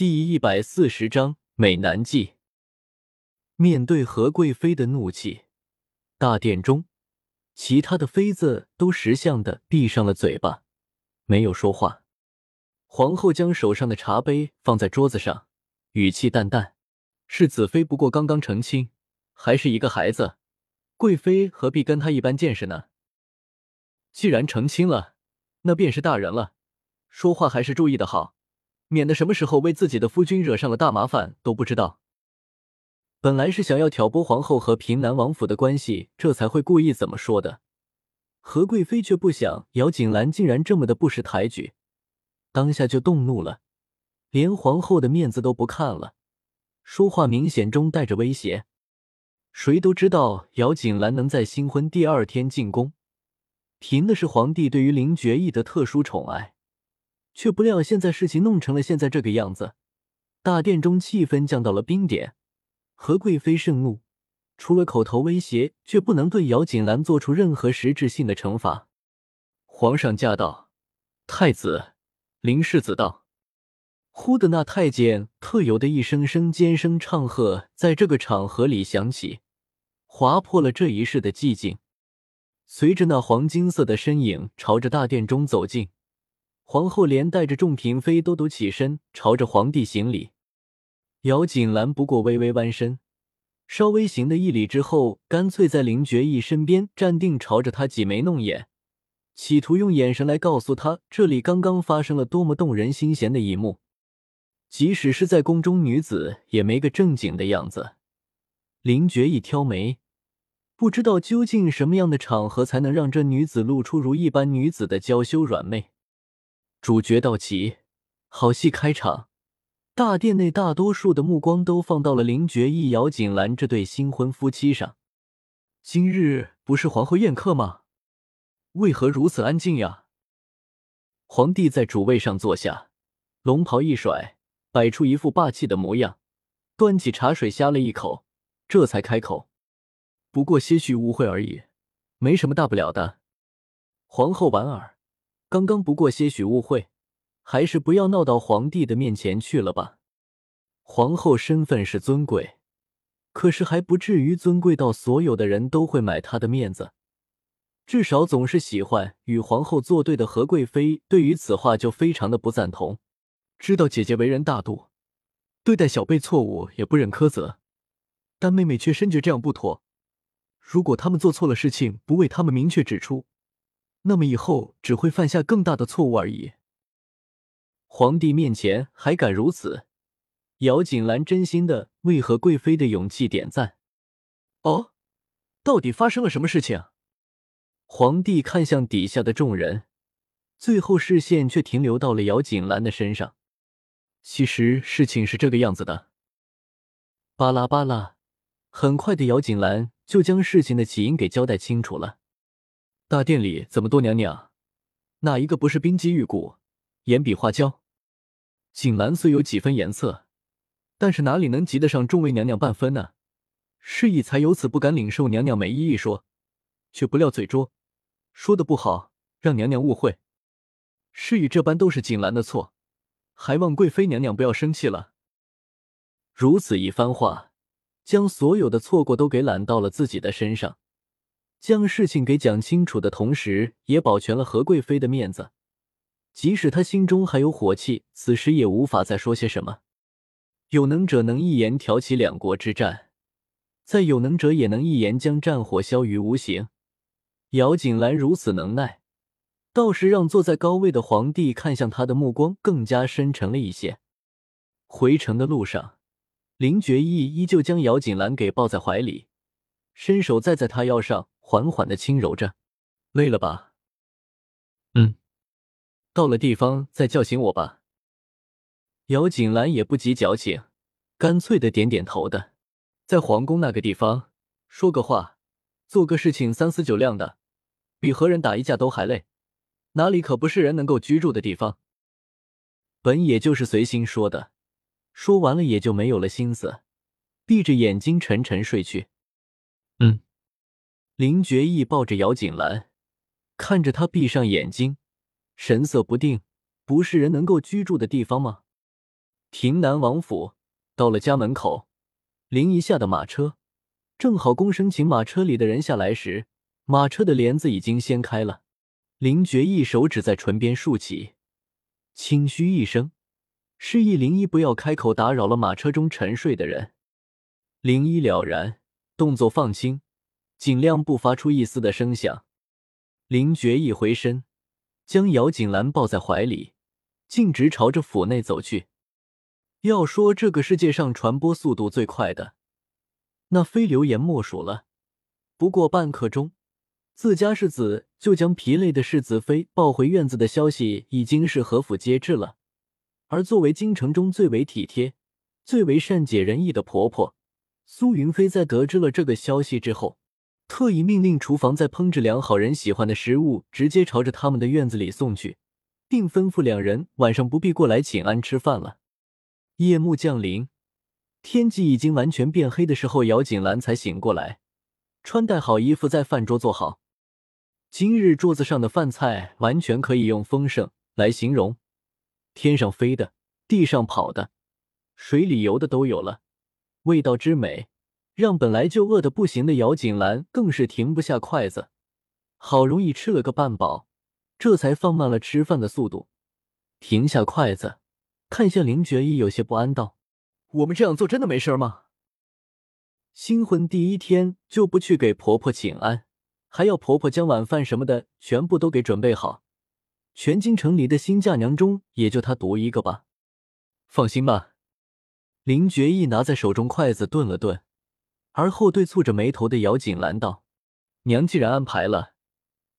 第一百四十章美男计。面对何贵妃的怒气，大殿中其他的妃子都识相的闭上了嘴巴，没有说话。皇后将手上的茶杯放在桌子上，语气淡淡：“是子妃不过刚刚成亲，还是一个孩子，贵妃何必跟他一般见识呢？既然成亲了，那便是大人了，说话还是注意的好。”免得什么时候为自己的夫君惹上了大麻烦都不知道。本来是想要挑拨皇后和平南王府的关系，这才会故意怎么说的。何贵妃却不想姚锦兰竟然这么的不识抬举，当下就动怒了，连皇后的面子都不看了，说话明显中带着威胁。谁都知道姚锦兰能在新婚第二天进宫，凭的是皇帝对于林觉义的特殊宠爱。却不料，现在事情弄成了现在这个样子，大殿中气氛降到了冰点。何贵妃盛怒，除了口头威胁，却不能对姚锦兰做出任何实质性的惩罚。皇上驾到，太子林世子到。忽的那太监特有的一声声尖声唱和，在这个场合里响起，划破了这一世的寂静。随着那黄金色的身影朝着大殿中走近。皇后连带着众嫔妃都都起身，朝着皇帝行礼。姚锦兰不过微微弯身，稍微行的一礼之后，干脆在林觉义身边站定，朝着他挤眉弄眼，企图用眼神来告诉他这里刚刚发生了多么动人心弦的一幕。即使是在宫中，女子也没个正经的样子。林觉义挑眉，不知道究竟什么样的场合才能让这女子露出如一般女子的娇羞软媚。主角到齐，好戏开场。大殿内大多数的目光都放到了林觉义、姚锦兰这对新婚夫妻上。今日不是皇后宴客吗？为何如此安静呀？皇帝在主位上坐下，龙袍一甩，摆出一副霸气的模样，端起茶水呷了一口，这才开口：“不过些许误会而已，没什么大不了的。”皇后莞尔。刚刚不过些许误会，还是不要闹到皇帝的面前去了吧。皇后身份是尊贵，可是还不至于尊贵到所有的人都会买她的面子。至少总是喜欢与皇后作对的何贵妃，对于此话就非常的不赞同。知道姐姐为人大度，对待小辈错误也不忍苛责，但妹妹却深觉这样不妥。如果他们做错了事情，不为他们明确指出。那么以后只会犯下更大的错误而已。皇帝面前还敢如此？姚锦兰真心的为何贵妃的勇气点赞。哦，到底发生了什么事情？皇帝看向底下的众人，最后视线却停留到了姚锦兰的身上。其实事情是这个样子的。巴拉巴拉，很快的，姚锦兰就将事情的起因给交代清楚了。大殿里怎么多娘娘？哪一个不是冰肌玉骨、眼比花娇？锦兰虽有几分颜色，但是哪里能及得上众位娘娘半分呢？是以才有此不敢领受娘娘美意一说，却不料嘴拙，说的不好，让娘娘误会。是以这般都是锦兰的错，还望贵妃娘娘不要生气了。如此一番话，将所有的错过都给揽到了自己的身上。将事情给讲清楚的同时，也保全了何贵妃的面子。即使他心中还有火气，此时也无法再说些什么。有能者能一言挑起两国之战，再有能者也能一言将战火消于无形。姚锦兰如此能耐，倒是让坐在高位的皇帝看向他的目光更加深沉了一些。回城的路上，林觉义依旧将姚锦兰给抱在怀里，伸手再在他腰上。缓缓的轻柔着，累了吧？嗯，到了地方再叫醒我吧。姚锦兰也不急矫情，干脆的点点头的，在皇宫那个地方说个话，做个事情三思九量的，比和人打一架都还累，哪里可不是人能够居住的地方？本也就是随心说的，说完了也就没有了心思，闭着眼睛沉沉睡去。嗯。林觉义抱着姚锦兰，看着她闭上眼睛，神色不定。不是人能够居住的地方吗？亭南王府到了家门口，林一下的马车，正好公生请马车里的人下来时，马车的帘子已经掀开了。林觉一手指在唇边竖起，轻嘘一声，示意林一不要开口打扰了马车中沉睡的人。林一了然，动作放轻，尽量不发出一丝的声响。林觉一回身，将姚锦兰抱在怀里，径直朝着府内走去。要说这个世界上传播速度最快的，那非流言莫属了。不过半刻钟，自家世子就将疲累的世子妃抱回院子的消息，已经是合府皆知了。而作为京城中最为体贴、最为善解人意的婆婆，苏云飞在得知了这个消息之后，特意命令厨房在烹制两好人喜欢的食物，直接朝着他们的院子里送去，并吩咐两人晚上不必过来请安吃饭了。夜幕降临，天际已经完全变黑的时候，姚锦兰才醒过来，穿戴好衣服，在饭桌坐好。今日桌子上的饭菜完全可以用丰盛来形容，天上飞的，地上跑的，水里游的都有了，味道之美，让本来就饿得不行的姚锦兰更是停不下筷子。好容易吃了个半饱，这才放慢了吃饭的速度，停下筷子。看向林觉意，有些不安道：“我们这样做真的没事吗？新婚第一天就不去给婆婆请安，还要婆婆将晚饭什么的全部都给准备好。全京城里的新嫁娘中，也就她独一个吧。放心吧。”林觉意拿在手中筷子顿了顿，而后对蹙着眉头的姚锦兰道：“娘既然安排了，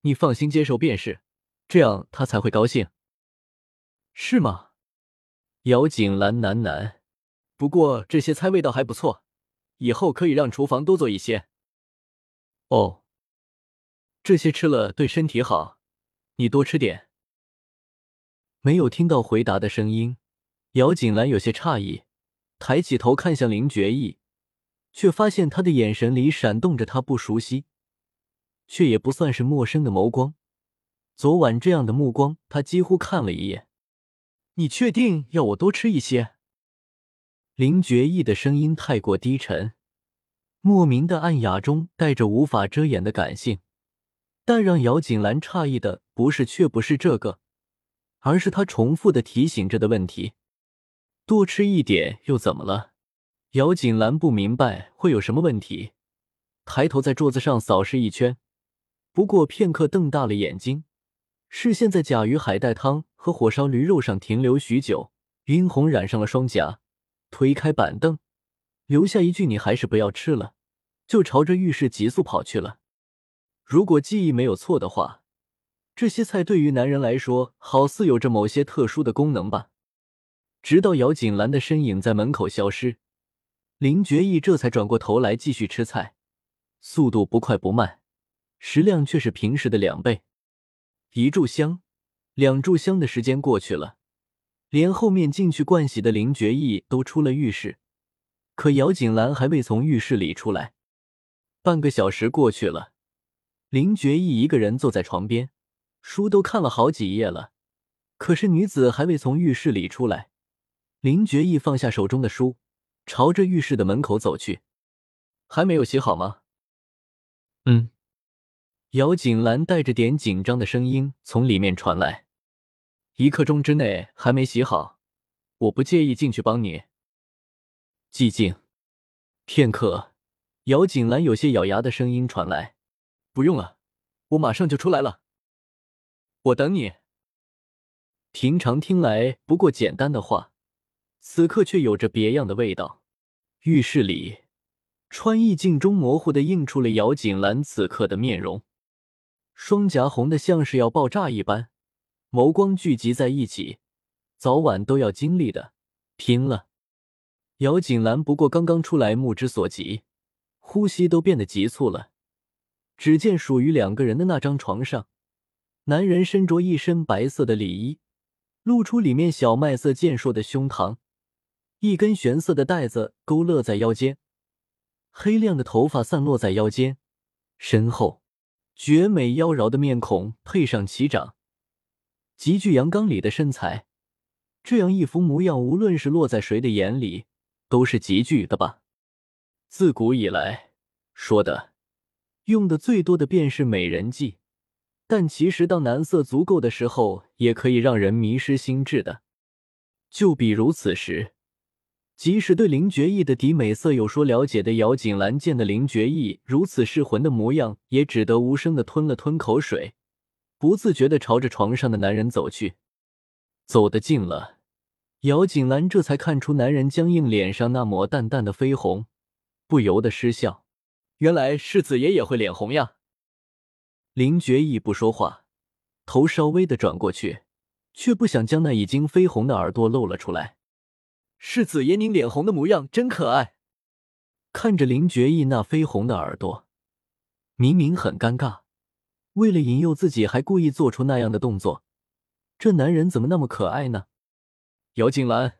你放心接受便是，这样她才会高兴，是吗？”姚锦兰喃喃：“不过这些菜味道还不错，以后可以让厨房多做一些。”哦，这些吃了对身体好，你多吃点。没有听到回答的声音，姚锦兰有些诧异，抬起头看向林觉意，却发现他的眼神里闪动着他不熟悉，却也不算是陌生的眸光。昨晚这样的目光，他几乎看了一眼。你确定要我多吃一些？林觉意的声音太过低沉，莫名的暗哑中带着无法遮掩的感性。但让姚锦兰诧异的不是，却不是这个，而是他重复的提醒着的问题：多吃一点又怎么了？姚锦兰不明白会有什么问题，抬头在桌子上扫视一圈，不过片刻，瞪大了眼睛。视线在甲鱼海带汤和火烧驴肉上停留许久，晕红染上了双颊，推开板凳，留下一句“你还是不要吃了”，就朝着浴室急速跑去了。如果记忆没有错的话，这些菜对于男人来说，好似有着某些特殊的功能吧。直到姚锦兰的身影在门口消失，林觉意这才转过头来继续吃菜，速度不快不慢，食量却是平时的两倍。一炷香，两炷香的时间过去了，连后面进去盥洗的林觉意都出了浴室，可姚锦兰还未从浴室里出来。半个小时过去了，林觉意一个人坐在床边，书都看了好几页了，可是女子还未从浴室里出来。林觉意放下手中的书，朝着浴室的门口走去。还没有洗好吗？嗯。姚锦兰带着点紧张的声音从里面传来：“一刻钟之内还没洗好，我不介意进去帮你。”寂静片刻，姚锦兰有些咬牙的声音传来：“不用了，我马上就出来了。”我等你。平常听来不过简单的话，此刻却有着别样的味道。浴室里，穿衣镜中模糊的映出了姚锦兰此刻的面容。双颊红的像是要爆炸一般，眸光聚集在一起，早晚都要经历的，拼了！姚锦兰不过刚刚出来，目之所及，呼吸都变得急促了。只见属于两个人的那张床上，男人身着一身白色的里衣，露出里面小麦色健硕的胸膛，一根玄色的带子勾勒在腰间，黑亮的头发散落在腰间，身后。绝美妖娆的面孔配上齐长、极具阳刚里的身材，这样一副模样，无论是落在谁的眼里，都是极具的吧。自古以来，说的用的最多的便是美人计，但其实当男色足够的时候，也可以让人迷失心智的。就比如此时，即使对林觉意的敌美色有说了解的姚锦兰，见的林觉意如此噬魂的模样，也只得无声的吞了吞口水，不自觉的朝着床上的男人走去。走得近了，姚锦兰这才看出男人僵硬脸上那抹淡淡的绯红，不由得失笑：“原来世子爷也会脸红呀。”林觉意不说话，头稍微的转过去。却不想将那已经绯红的耳朵露了出来。世子爷，您脸红的模样真可爱。看着林觉意那绯红的耳朵，明明很尴尬，为了引诱自己还故意做出那样的动作，这男人怎么那么可爱呢？姚锦兰，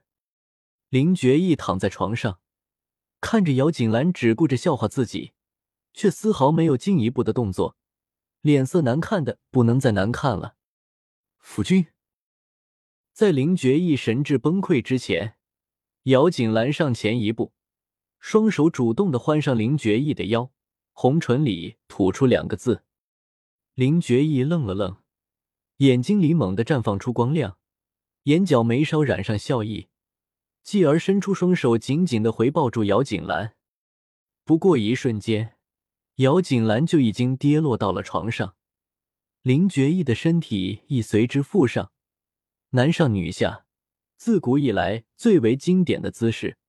林觉意躺在床上，看着姚锦兰只顾着笑话自己，却丝毫没有进一步的动作，脸色难看的不能再难看了。夫君。在林觉意神智崩溃之前，姚锦兰上前一步，双手主动的欢上林觉意的腰，红唇里吐出两个字。林觉意愣了愣，眼睛里猛地绽放出光亮，眼角眉梢染上笑意，继而伸出双手紧紧的回抱住姚锦兰。不过一瞬间，姚锦兰就已经跌落到了床上，林觉意的身体亦随之附上。男上女下，自古以来最为经典的姿势。